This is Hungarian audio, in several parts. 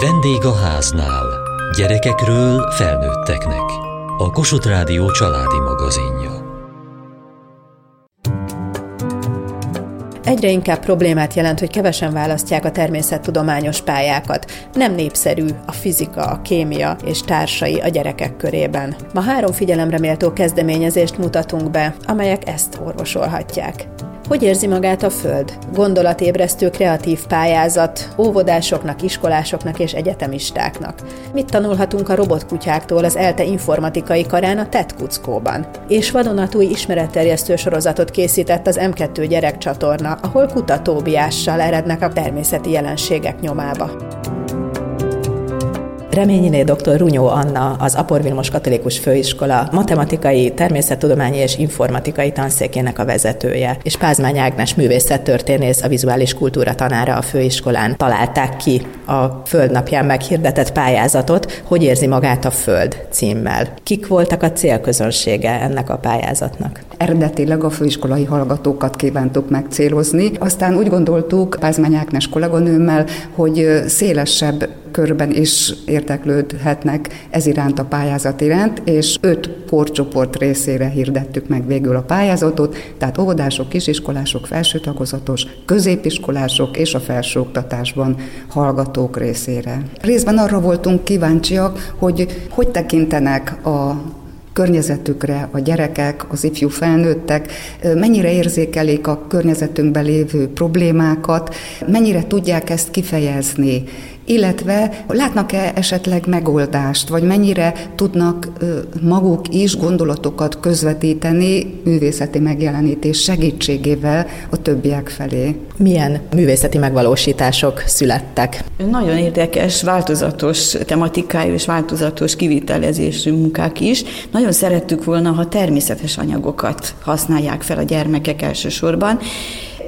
Vendég a háznál. Gyerekekről felnőtteknek. A Kossuth Rádió családi magazinja. Egyre inkább problémát jelent, hogy kevesen választják a természettudományos pályákat. Nem népszerű a fizika, a kémia és társai a gyerekek körében. Ma három figyelemre méltó kezdeményezést mutatunk be, amelyek ezt orvosolhatják. Hogy érzi magát a Föld? Gondolatébresztő kreatív pályázat óvodásoknak, iskolásoknak és egyetemistáknak. Mit tanulhatunk a robotkutyáktól az ELTE informatikai karán a TED Kuckóban? És vadonatúj ismeretterjesztő sorozatot készített az M2 gyerekcsatorna, ahol kutatóbiással erednek a természeti jelenségek nyomába. Reményiné dr. Runyó Anna, az Apor Vilmos Katolikus Főiskola matematikai, természettudományi és informatikai tanszékének a vezetője, és Pázmány Ágnes művészettörténész, a vizuális kultúra tanára a főiskolán találták ki a Földnapján meghirdetett pályázatot, Hogy érzi magát a Föld címmel. Kik voltak a célközönsége ennek a pályázatnak? Eredetileg a főiskolai hallgatókat kívántuk megcélozni, aztán úgy gondoltuk Pázmány Ágnes kolléganőmmel, hogy szélesebb körben is érteklődhetnek ez iránt a pályázat iránt, és öt korcsoport részére hirdettük meg végül a pályázatot, tehát óvodások, kisiskolások, felső tagozatos, középiskolások és a felsőoktatásban hallgatók részére. Részben arra voltunk kíváncsiak, hogy hogy tekintenek a környezetükre a gyerekek, az ifjú felnőttek, mennyire érzékelik a környezetünkben lévő problémákat, mennyire tudják ezt kifejezni, illetve látnak-e esetleg megoldást, vagy mennyire tudnak maguk is gondolatokat közvetíteni művészeti megjelenítés segítségével a többiek felé. Milyen művészeti megvalósítások születtek? Nagyon érdekes, változatos tematikájú és változatos kivitelezésű munkák is. Nagyon szerettük volna, ha természetes anyagokat használják fel a gyermekek elsősorban,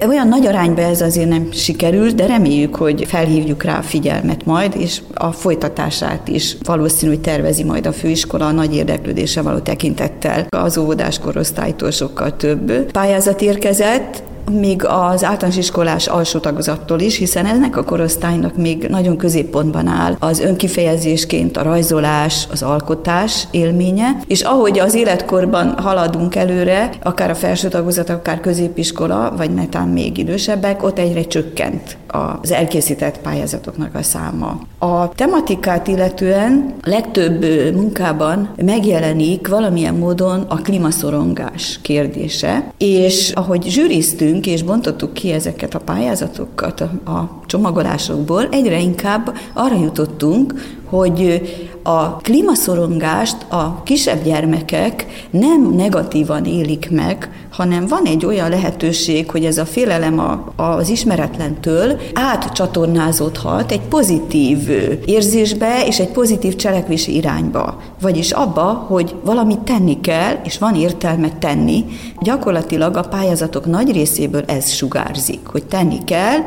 olyan nagy arányban ez azért nem sikerült, de reméljük, hogy felhívjuk rá a figyelmet majd, és a folytatását is valószínű, hogy tervezi majd a főiskola a nagy érdeklődése való tekintettel. Az óvodás korosztálytól sokkal több pályázat érkezett, még az általános iskolás alsó tagozattól is, hiszen ennek a korosztálynak még nagyon középpontban áll az önkifejezésként a rajzolás, az alkotás élménye, és ahogy az életkorban haladunk előre, akár a felső tagozat, akár középiskola, vagy netán még idősebbek, ott egyre csökkent az elkészített pályázatoknak a száma. A tematikát illetően legtöbb munkában megjelenik valamilyen módon a klímaszorongás kérdése, és ahogy zsűriztünk, és bontottuk ki ezeket a pályázatokat a csomagolásokból, egyre inkább arra jutottunk, hogy a klímaszorongást a kisebb gyermekek nem negatívan élik meg, hanem van egy olyan lehetőség, hogy ez a félelem az ismeretlentől átcsatornázódhat egy pozitív érzésbe és egy pozitív cselekvési irányba. Vagyis abba, hogy valamit tenni kell, és van értelme tenni. Gyakorlatilag a pályázatok nagy részéből ez sugárzik, hogy tenni kell,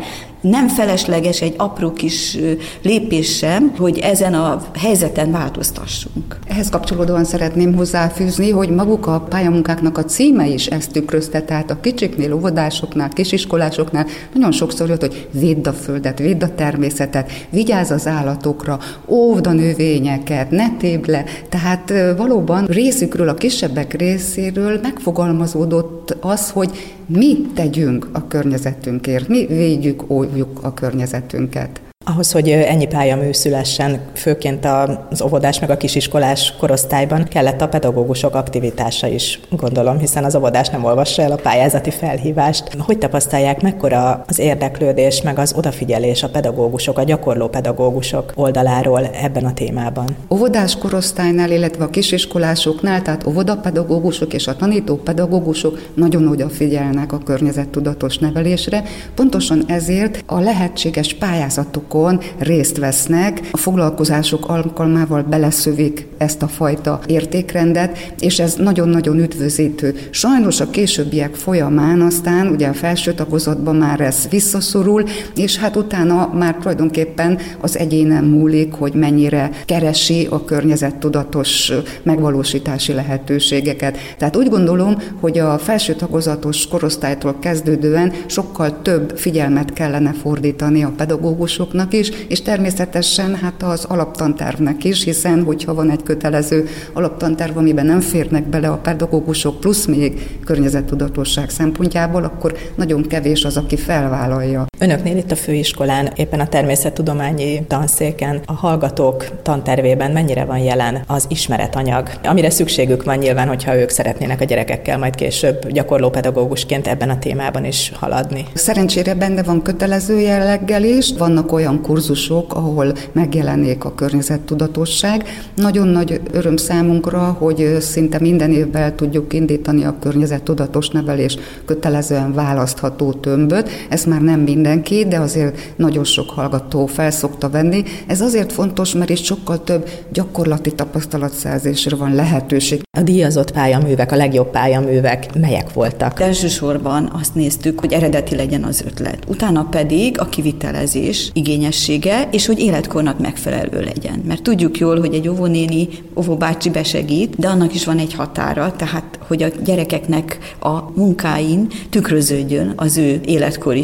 nem felesleges egy apró kis lépés sem, hogy ezen a helyzeten változtassunk. Ehhez kapcsolódóan szeretném hozzáfűzni, hogy maguk a pályamunkáknak a címe is ezt tükrözte, tehát a kicsiknél, óvodásoknál, kisiskolásoknál nagyon sokszor jött, hogy védd a földet, védd a természetet, vigyázz az állatokra, óvd a növényeket, ne tépd le. Tehát valóban részükről, a kisebbek részéről megfogalmazódott az, hogy mi tegyünk a környezetünkért, mi védjük, óvjuk a környezetünket. Ahhoz, hogy ennyi pályamű szülessen, főként az óvodás meg a kisiskolás korosztályban kellett a pedagógusok aktivitása is, gondolom, hiszen az óvodás nem olvassa el a pályázati felhívást. Hogy tapasztalják, mekkora az érdeklődés, meg az odafigyelés a pedagógusok, a gyakorló pedagógusok oldaláról ebben a témában? Óvodás korosztálynál, illetve a kisiskolásoknál, tehát óvodapedagógusok és a tanító pedagógusok nagyon odafigyelnek a környezettudatos nevelésre. Pontosan ezért a lehetséges pályázatokon programokon részt vesznek, a foglalkozások alkalmával beleszövik ezt a fajta értékrendet, és ez nagyon-nagyon üdvözítő. Sajnos a későbbiek folyamán aztán ugye a felső tagozatban már ez visszaszorul, és hát utána már tulajdonképpen az egyénen múlik, hogy mennyire keresi a környezettudatos megvalósítási lehetőségeket. Tehát úgy gondolom, hogy a felső tagozatos korosztálytól kezdődően sokkal több figyelmet kellene fordítani a pedagógusoknak, pedagógusnak is, és természetesen hát az alaptantervnek is, hiszen hogyha van egy kötelező alaptanterv, amiben nem férnek bele a pedagógusok, plusz még környezettudatosság szempontjából, akkor nagyon kevés az, aki felvállalja. Önöknél itt a főiskolán, éppen a természettudományi tanszéken, a hallgatók tantervében mennyire van jelen az ismeretanyag, amire szükségük van nyilván, hogyha ők szeretnének a gyerekekkel majd később gyakorló pedagógusként ebben a témában is haladni. Szerencsére benne van kötelező jelleggel is, vannak olyan kurzusok, ahol megjelenik a környezettudatosság. Nagyon nagy öröm számunkra, hogy szinte minden évben tudjuk indítani a környezettudatos nevelés kötelezően választható tömböt. Ez már nem mindenki, de azért nagyon sok hallgató felszokta venni. Ez azért fontos, mert is sokkal több gyakorlati tapasztalatszerzésre van lehetőség. A díjazott pályaművek, a legjobb pályaművek melyek voltak? Elsősorban azt néztük, hogy eredeti legyen az ötlet. Utána pedig a kivitelezés igényessége, és hogy életkornak megfelelő legyen. Mert tudjuk jól, hogy egy óvónéni, óvóbácsi besegít, de annak is van egy határa, tehát hogy a gyerekeknek a munkáin tükröződjön az ő életkori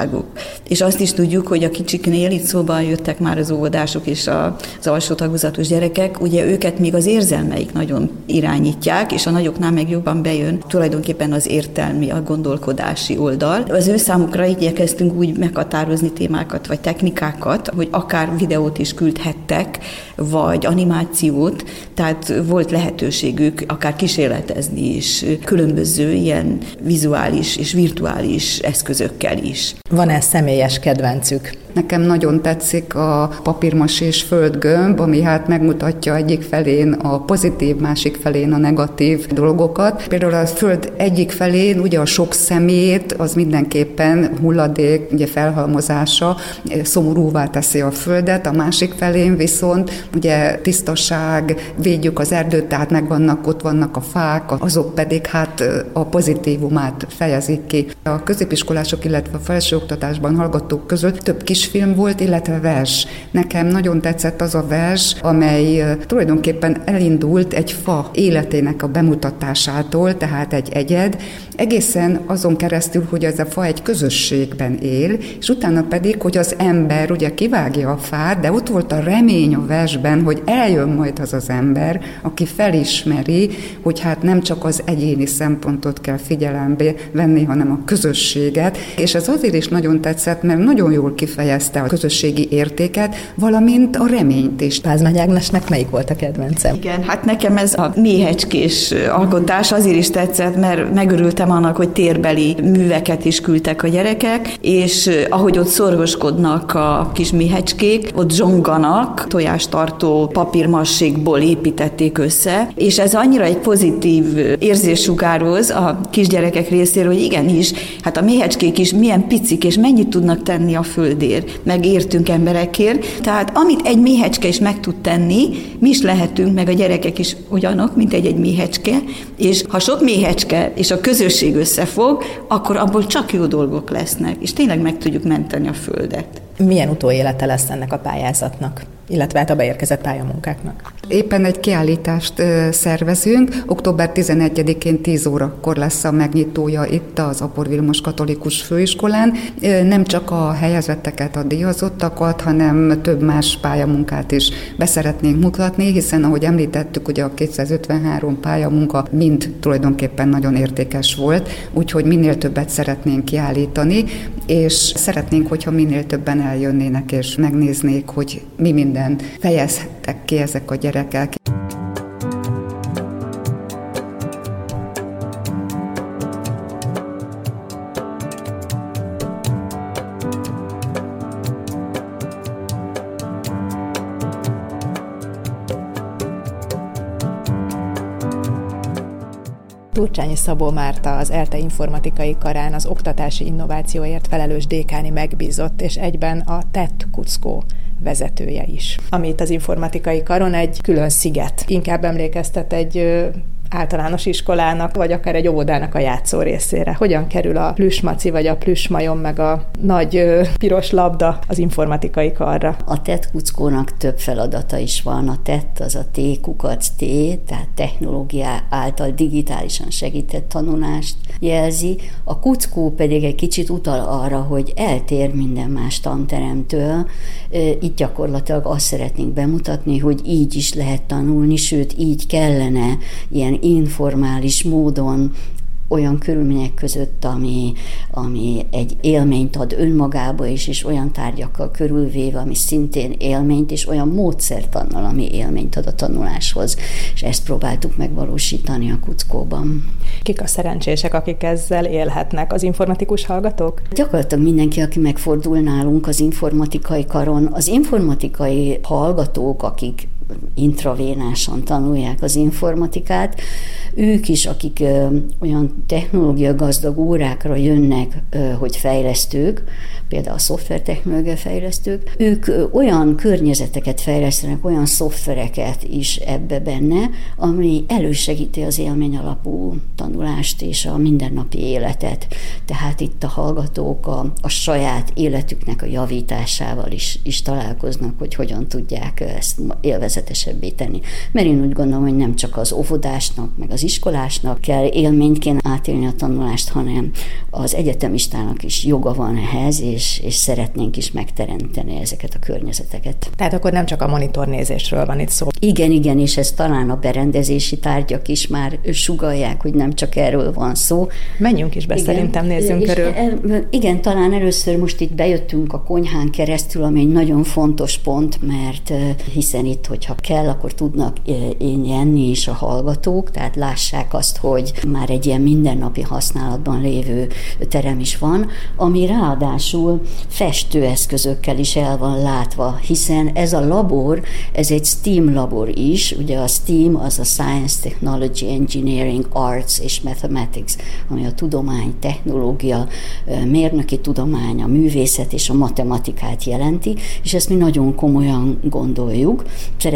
sajátosságuk. És azt is tudjuk, hogy a kicsiknél itt szóban jöttek már az óvodások és az alsó tagozatos gyerekek, ugye őket még az érzelmeik nagyon irányítják, és a nagyoknál meg jobban bejön tulajdonképpen az értelmi, a gondolkodási oldal. Az ő számukra igyekeztünk úgy meghatározni témákat vagy technikákat, hogy akár videót is küldhettek, vagy animációt, tehát volt lehetőségük akár kísérletezni is különböző ilyen vizuális és virtuális eszközökkel is. Van-e személyes kedvencük? Nekem nagyon tetszik a papírmasés földgömb, ami hát megmutatja egyik felén a pozitív, másik felén a negatív dolgokat. Például a föld egyik felén ugye a sok szemét, az mindenképpen hulladék, ugye felhalmozása szomorúvá teszi a földet, a másik felén viszont ugye tisztaság, védjük az erdőt, tehát megvannak, ott vannak a fák, azok pedig hát a pozitívumát fejezik ki. A középiskolások, illetve a felsőoktatásban hallgatók között több kis kisfilm volt, illetve vers. Nekem nagyon tetszett az a vers, amely tulajdonképpen elindult egy fa életének a bemutatásától, tehát egy egyed, egészen azon keresztül, hogy ez a fa egy közösségben él, és utána pedig, hogy az ember ugye kivágja a fát, de ott volt a remény a versben, hogy eljön majd az az ember, aki felismeri, hogy hát nem csak az egyéni szempontot kell figyelembe venni, hanem a közösséget, és ez azért is nagyon tetszett, mert nagyon jól kifejezte a közösségi értéket, valamint a reményt is. Pázmány Ágnesnek melyik volt a kedvencem? Igen, hát nekem ez a méhecskés alkotás azért is tetszett, mert megörültem annak, hogy térbeli műveket is küldtek a gyerekek, és ahogy ott szorgoskodnak a kis méhecskék, ott zsonganak, tojástartó papírmassékból építették össze, és ez annyira egy pozitív érzés sugároz a kisgyerekek részéről, hogy igenis, hát a méhecskék is milyen picik, és mennyit tudnak tenni a földért meg értünk emberekért. Tehát amit egy méhecske is meg tud tenni, mi is lehetünk, meg a gyerekek is ugyanok, mint egy-egy méhecske, és ha sok méhecske és a közösség összefog, akkor abból csak jó dolgok lesznek, és tényleg meg tudjuk menteni a Földet. Milyen utóélete lesz ennek a pályázatnak? illetve hát a beérkezett pályamunkáknak. Éppen egy kiállítást szervezünk. Október 11-én 10 órakor lesz a megnyitója itt az Apor Vilmos Katolikus Főiskolán. Nem csak a helyezetteket, a díjazottakat, hanem több más pályamunkát is beszeretnénk mutatni, hiszen ahogy említettük, ugye a 253 pályamunka mind tulajdonképpen nagyon értékes volt, úgyhogy minél többet szeretnénk kiállítani, és szeretnénk, hogyha minél többen eljönnének és megnéznék, hogy mi minden fejezhettek ki ezek a gyerekek. Turcsányi Szabó Márta, az ELTE informatikai karán az oktatási innovációért felelős dékáni megbízott, és egyben a TET Kuckó vezetője is. Amit az informatikai karon egy külön sziget. Inkább emlékeztet egy általános iskolának, vagy akár egy óvodának a játszó részére. Hogyan kerül a plüsmaci, vagy a plüsmajom, meg a nagy ö, piros labda az informatikai karra? A TET kuckónak több feladata is van. A TET az a T kukac T, tehát technológia által digitálisan segített tanulást jelzi. A kuckó pedig egy kicsit utal arra, hogy eltér minden más tanteremtől. Itt gyakorlatilag azt szeretnénk bemutatni, hogy így is lehet tanulni, sőt így kellene ilyen informális módon olyan körülmények között, ami, ami egy élményt ad önmagába is, és olyan tárgyakkal körülvéve, ami szintén élményt, és olyan módszertannal, ami élményt ad a tanuláshoz. És ezt próbáltuk megvalósítani a kuckóban. Kik a szerencsések, akik ezzel élhetnek? Az informatikus hallgatók? Gyakorlatilag mindenki, aki megfordul nálunk az informatikai karon. Az informatikai hallgatók, akik intravénásan tanulják az informatikát. Ők is, akik olyan technológia gazdag órákra jönnek, hogy fejlesztők, például a szoftvertechnológia fejlesztők, ők olyan környezeteket fejlesztenek, olyan szoftvereket is ebbe benne, ami elősegíti az élmény alapú tanulást és a mindennapi életet. Tehát itt a hallgatók a, a saját életüknek a javításával is, is találkoznak, hogy hogyan tudják ezt élvezetesebbé tenni. Mert én úgy gondolom, hogy nem csak az óvodásnak, meg az iskolásnak kell élményként átélni a tanulást, hanem az egyetemistának is joga van ehhez, és és, szeretnénk is megteremteni ezeket a környezeteket. Tehát akkor nem csak a monitornézésről van itt szó. Igen, igen, és ez talán a berendezési tárgyak is már sugalják, hogy nem csak erről van szó. Menjünk is be, igen, szerintem nézzünk körül. E, igen, talán először most itt bejöttünk a konyhán keresztül, ami egy nagyon fontos pont, mert e, hiszen itt, hogyha kell, akkor tudnak e, én enni is a hallgatók, tehát lássák azt, hogy már egy ilyen mindennapi használatban lévő terem is van, ami ráadásul festőeszközökkel is el van látva, hiszen ez a labor, ez egy STEAM labor is, ugye a STEAM az a Science, Technology, Engineering, Arts és Mathematics, ami a tudomány, technológia, mérnöki tudomány, a művészet és a matematikát jelenti, és ezt mi nagyon komolyan gondoljuk.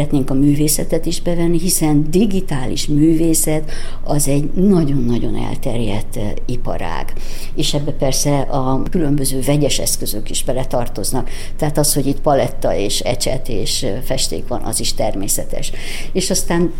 Szeretnénk a művészetet is bevenni, hiszen digitális művészet az egy nagyon-nagyon elterjedt iparág. És ebbe persze a különböző vegyes eszközök is bele tartoznak. Tehát az, hogy itt paletta és ecset és festék van, az is természetes. És aztán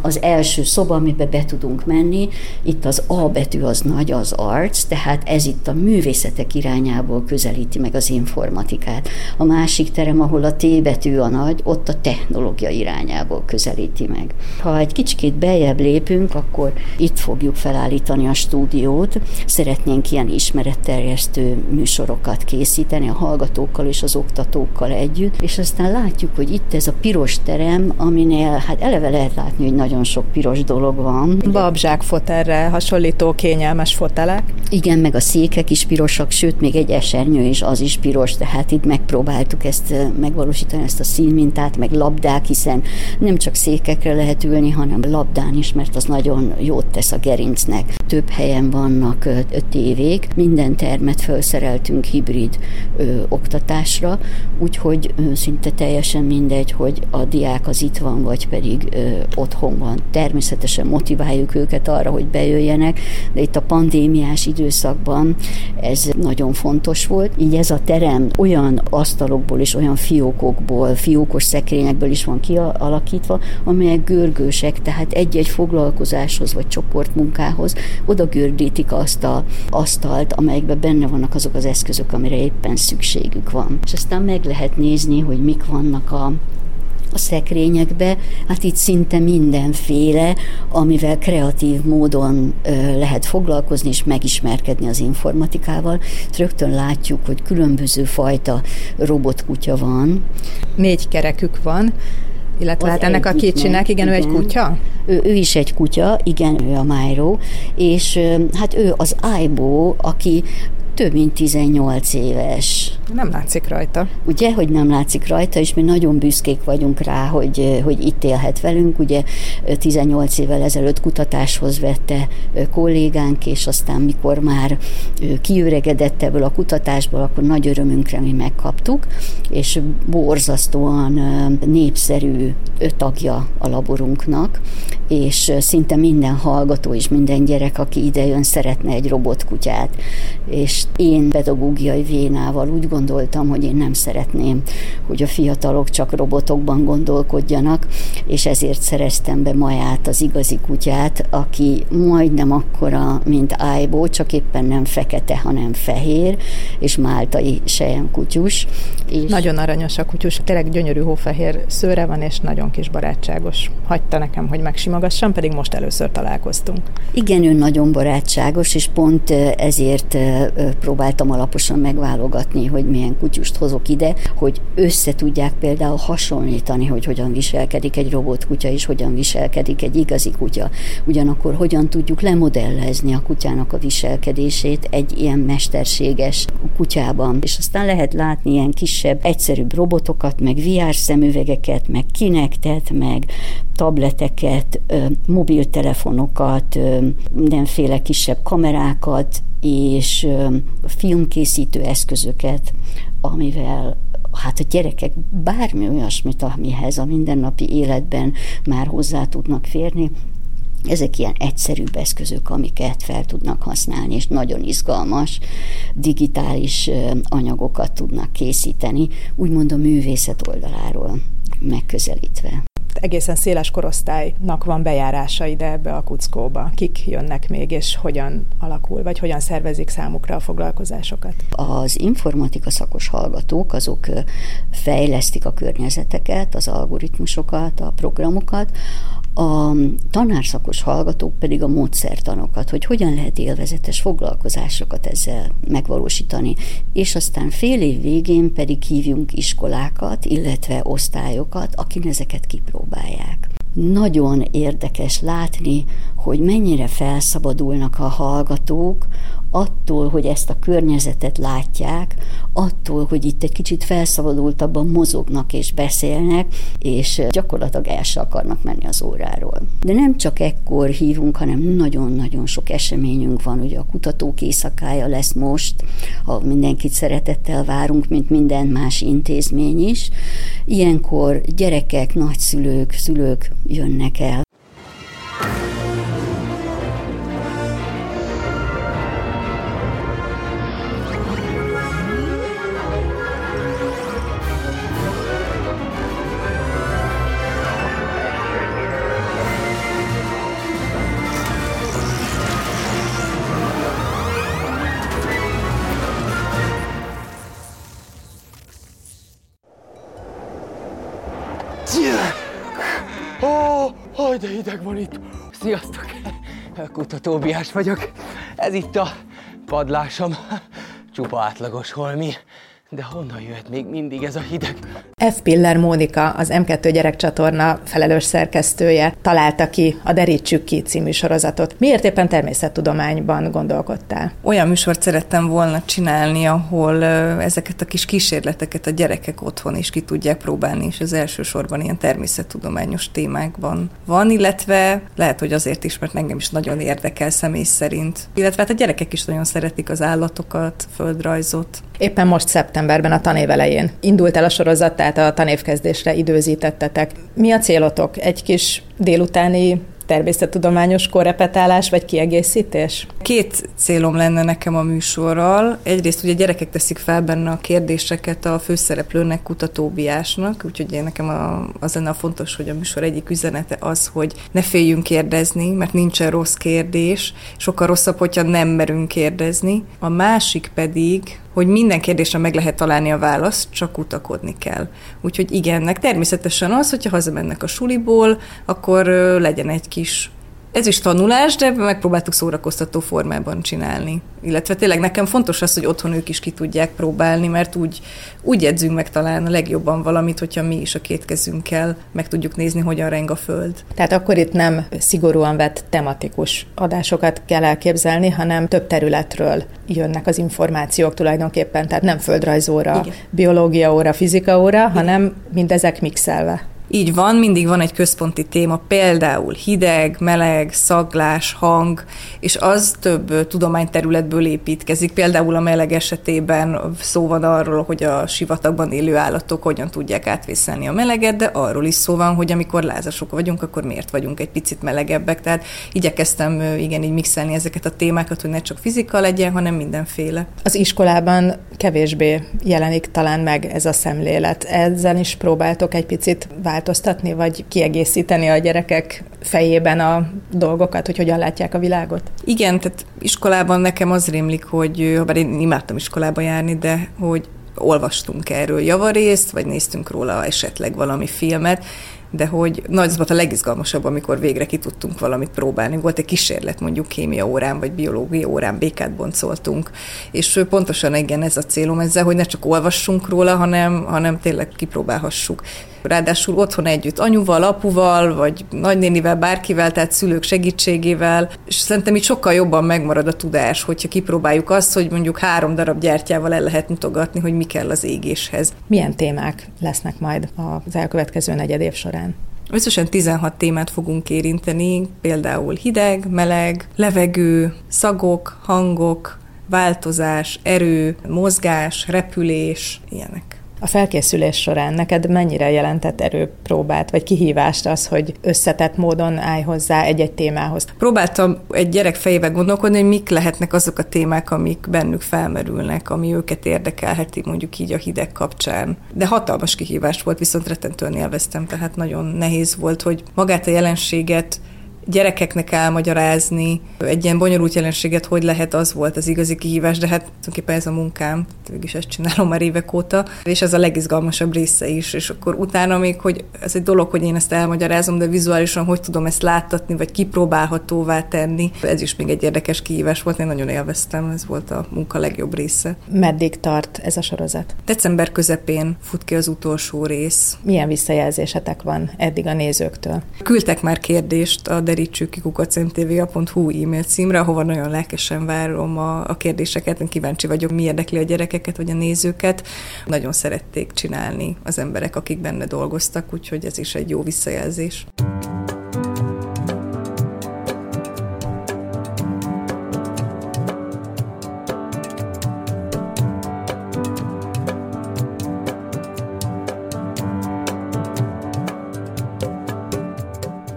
az első szoba, amiben be tudunk menni, itt az A betű az nagy, az arts, tehát ez itt a művészetek irányából közelíti meg az informatikát. A másik terem, ahol a T betű a nagy, ott a technológia irányából közelíti meg. Ha egy kicsit beljebb lépünk, akkor itt fogjuk felállítani a stúdiót. Szeretnénk ilyen ismeretterjesztő műsorokat készíteni a hallgatókkal és az oktatókkal együtt, és aztán látjuk, hogy itt ez a piros terem, aminél hát eleve lehet látni, hogy nagyon sok piros dolog van. Babzsák fotelre hasonlító kényelmes fotelek. Igen, meg a székek is pirosak, sőt, még egy esernyő is az is piros, tehát itt megpróbáltuk ezt megvalósítani, ezt a színmintát, meg labdák, hiszen nem csak székekre lehet ülni, hanem labdán is, mert az nagyon jót tesz a gerincnek. Több helyen vannak tévék, minden termet felszereltünk hibrid ö, oktatásra, úgyhogy ö, szinte teljesen mindegy, hogy a diák az itt van, vagy pedig ö, otthon van. Természetesen motiváljuk őket arra, hogy bejöjjenek, de itt a pandémiás időszakban ez nagyon fontos volt. Így ez a terem olyan asztalokból és olyan fiókokból, fiókos szekrényekből is van kialakítva, amelyek görgősek, tehát egy-egy foglalkozáshoz vagy csoportmunkához oda gördítik azt a asztalt, amelyekben benne vannak azok az eszközök, amire éppen szükségük van. És aztán meg lehet nézni, hogy mik vannak a a szekrényekbe, hát itt szinte mindenféle, amivel kreatív módon ö, lehet foglalkozni és megismerkedni az informatikával. Rögtön látjuk, hogy különböző fajta robotkutya van. Négy kerekük van, illetve hát ennek a kicsinek, igen, igen, ő egy kutya? Ő, ő is egy kutya, igen, ő a Myro, és hát ő az Aibo, aki több mint 18 éves. Nem látszik rajta. Ugye, hogy nem látszik rajta, és mi nagyon büszkék vagyunk rá, hogy, hogy itt élhet velünk. Ugye 18 évvel ezelőtt kutatáshoz vette kollégánk, és aztán mikor már kiüregedett ebből a kutatásból, akkor nagy örömünkre mi megkaptuk, és borzasztóan népszerű tagja a laborunknak, és szinte minden hallgató és minden gyerek, aki idejön, szeretne egy robotkutyát. És én pedagógiai vénával úgy gondoltam, hogy én nem szeretném, hogy a fiatalok csak robotokban gondolkodjanak, és ezért szereztem be Maját, az igazi kutyát, aki majdnem akkora, mint Ájbó, csak éppen nem fekete, hanem fehér, és máltai sejem kutyus. És nagyon aranyos a kutyus, tényleg gyönyörű hófehér szőre van, és nagyon kis barátságos. Hagyta nekem, hogy megsimogassam, pedig most először találkoztunk. Igen, ő nagyon barátságos, és pont ezért próbáltam alaposan megválogatni, hogy milyen kutyust hozok ide, hogy össze tudják például hasonlítani, hogy hogyan viselkedik egy robotkutya, és hogyan viselkedik egy igazi kutya. Ugyanakkor hogyan tudjuk lemodellezni a kutyának a viselkedését egy ilyen mesterséges kutyában. És aztán lehet látni ilyen kisebb, egyszerűbb robotokat, meg VR szemüvegeket, meg kinektet, meg tableteket, mobiltelefonokat, mindenféle kisebb kamerákat, és filmkészítő eszközöket, amivel hát a gyerekek bármi olyasmit, amihez a mindennapi életben már hozzá tudnak férni, ezek ilyen egyszerűbb eszközök, amiket fel tudnak használni, és nagyon izgalmas digitális anyagokat tudnak készíteni, úgymond a művészet oldaláról megközelítve egészen széles korosztálynak van bejárása ide ebbe a kuckóba. Kik jönnek még, és hogyan alakul, vagy hogyan szervezik számukra a foglalkozásokat? Az informatika szakos hallgatók, azok fejlesztik a környezeteket, az algoritmusokat, a programokat, a tanárszakos hallgatók pedig a módszertanokat, hogy hogyan lehet élvezetes foglalkozásokat ezzel megvalósítani, és aztán fél év végén pedig hívjunk iskolákat, illetve osztályokat, akin ezeket kipróbálják. Nagyon érdekes látni, hogy mennyire felszabadulnak a hallgatók attól, hogy ezt a környezetet látják, attól, hogy itt egy kicsit felszabadultabban mozognak és beszélnek, és gyakorlatilag el se akarnak menni az óráról. De nem csak ekkor hívunk, hanem nagyon-nagyon sok eseményünk van. Ugye a kutatók éjszakája lesz most, ha mindenkit szeretettel várunk, mint minden más intézmény is. Ilyenkor gyerekek, nagyszülők, szülők jönnek el. Kutatóbiás vagyok. Ez itt a padlásom. Csupa átlagos holmi. De honnan jöhet még mindig ez a hideg? F. Piller Mónika, az M2 gyerekcsatorna felelős szerkesztője találta ki a Derítsük ki című sorozatot. Miért éppen természettudományban gondolkodtál? Olyan műsort szerettem volna csinálni, ahol ezeket a kis kísérleteket a gyerekek otthon is ki tudják próbálni, és az elsősorban ilyen természettudományos témákban van, illetve lehet, hogy azért is, mert engem is nagyon érdekel személy szerint. Illetve hát a gyerekek is nagyon szeretik az állatokat, földrajzot. Éppen most szeptemberben a tanév elején indult el a sorozat, tehát a tanévkezdésre időzítettetek. Mi a célotok? Egy kis délutáni természettudományos korrepetálás vagy kiegészítés? Két célom lenne nekem a műsorral. Egyrészt ugye gyerekek teszik fel benne a kérdéseket a főszereplőnek, kutatóbiásnak, úgyhogy én nekem a, az lenne a fontos, hogy a műsor egyik üzenete az, hogy ne féljünk kérdezni, mert nincsen rossz kérdés, sokkal rosszabb, hogyha nem merünk kérdezni. A másik pedig, hogy minden kérdésre meg lehet találni a választ, csak utakodni kell. Úgyhogy igennek természetesen az, hogyha hazamennek a suliból, akkor legyen egy kis Ez is tanulás, de megpróbáltuk szórakoztató formában csinálni. Illetve tényleg nekem fontos az, hogy otthon ők is ki tudják próbálni, mert úgy, úgy edzünk meg talán a legjobban valamit, hogyha mi is a két kezünkkel meg tudjuk nézni, hogyan reng a föld. Tehát akkor itt nem szigorúan vett tematikus adásokat kell elképzelni, hanem több területről jönnek az információk tulajdonképpen, tehát nem földrajzóra, Igen. biológia óra, fizika óra, hanem mindezek mixelve. Így van, mindig van egy központi téma, például hideg, meleg, szaglás, hang, és az több tudományterületből építkezik. Például a meleg esetében szó van arról, hogy a sivatagban élő állatok hogyan tudják átvészelni a meleget, de arról is szó van, hogy amikor lázasok vagyunk, akkor miért vagyunk egy picit melegebbek. Tehát igyekeztem igen így mixelni ezeket a témákat, hogy ne csak fizika legyen, hanem mindenféle. Az iskolában kevésbé jelenik talán meg ez a szemlélet. Ezzel is próbáltok egy picit változni változtatni, vagy kiegészíteni a gyerekek fejében a dolgokat, hogy hogyan látják a világot? Igen, tehát iskolában nekem az rémlik, hogy, ha bár én imádtam iskolába járni, de hogy olvastunk erről javarészt, vagy néztünk róla esetleg valami filmet, de hogy nagy az volt a legizgalmasabb, amikor végre ki tudtunk valamit próbálni. Volt egy kísérlet mondjuk kémia órán, vagy biológia órán, békát boncoltunk, és pontosan igen ez a célom ezzel, hogy ne csak olvassunk róla, hanem, hanem tényleg kipróbálhassuk. Ráadásul otthon együtt anyuval, apuval, vagy nagynénivel, bárkivel, tehát szülők segítségével, és szerintem itt sokkal jobban megmarad a tudás, hogyha kipróbáljuk azt, hogy mondjuk három darab gyertyával el lehet mutogatni, hogy mi kell az égéshez. Milyen témák lesznek majd az elkövetkező negyed év során? Összesen 16 témát fogunk érinteni, például hideg, meleg, levegő, szagok, hangok, változás, erő, mozgás, repülés, ilyenek. A felkészülés során neked mennyire jelentett erőpróbát, vagy kihívást az, hogy összetett módon állj hozzá egy-egy témához? Próbáltam egy gyerek fejével gondolkodni, hogy mik lehetnek azok a témák, amik bennük felmerülnek, ami őket érdekelheti mondjuk így a hideg kapcsán. De hatalmas kihívás volt, viszont rettentően élveztem, tehát nagyon nehéz volt, hogy magát a jelenséget gyerekeknek elmagyarázni egy ilyen bonyolult jelenséget, hogy lehet, az volt az igazi kihívás, de hát tulajdonképpen ez a munkám, is ezt csinálom már évek óta, és ez a legizgalmasabb része is, és akkor utána még, hogy ez egy dolog, hogy én ezt elmagyarázom, de vizuálisan hogy tudom ezt láttatni, vagy kipróbálhatóvá tenni, ez is még egy érdekes kihívás volt, én nagyon élveztem, ez volt a munka legjobb része. Meddig tart ez a sorozat? December közepén fut ki az utolsó rész. Milyen visszajelzésetek van eddig a nézőktől? Küldtek már kérdést a derítsük ki kukacmtva.hu e-mail címre, ahova nagyon lelkesen várom a, a kérdéseket, én kíváncsi vagyok, mi érdekli a gyerekeket vagy a nézőket. Nagyon szerették csinálni az emberek, akik benne dolgoztak, úgyhogy ez is egy jó visszajelzés.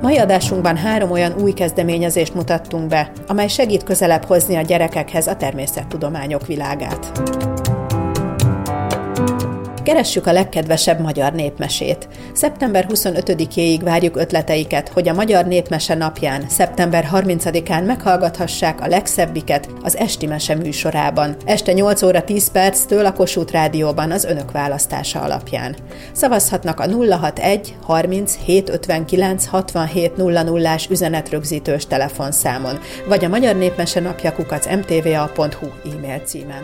Mai adásunkban három olyan új kezdeményezést mutattunk be, amely segít közelebb hozni a gyerekekhez a természettudományok világát. Keressük a legkedvesebb magyar népmesét. Szeptember 25-éig várjuk ötleteiket, hogy a Magyar Népmese napján, szeptember 30-án meghallgathassák a legszebbiket az Esti Mese műsorában. Este 8 óra 10 perctől a Kossuth Rádióban az önök választása alapján. Szavazhatnak a 061 30 759 67 00-ás üzenetrögzítős telefonszámon, vagy a Magyar Népmese napja kukac mtva.hu e-mail címen.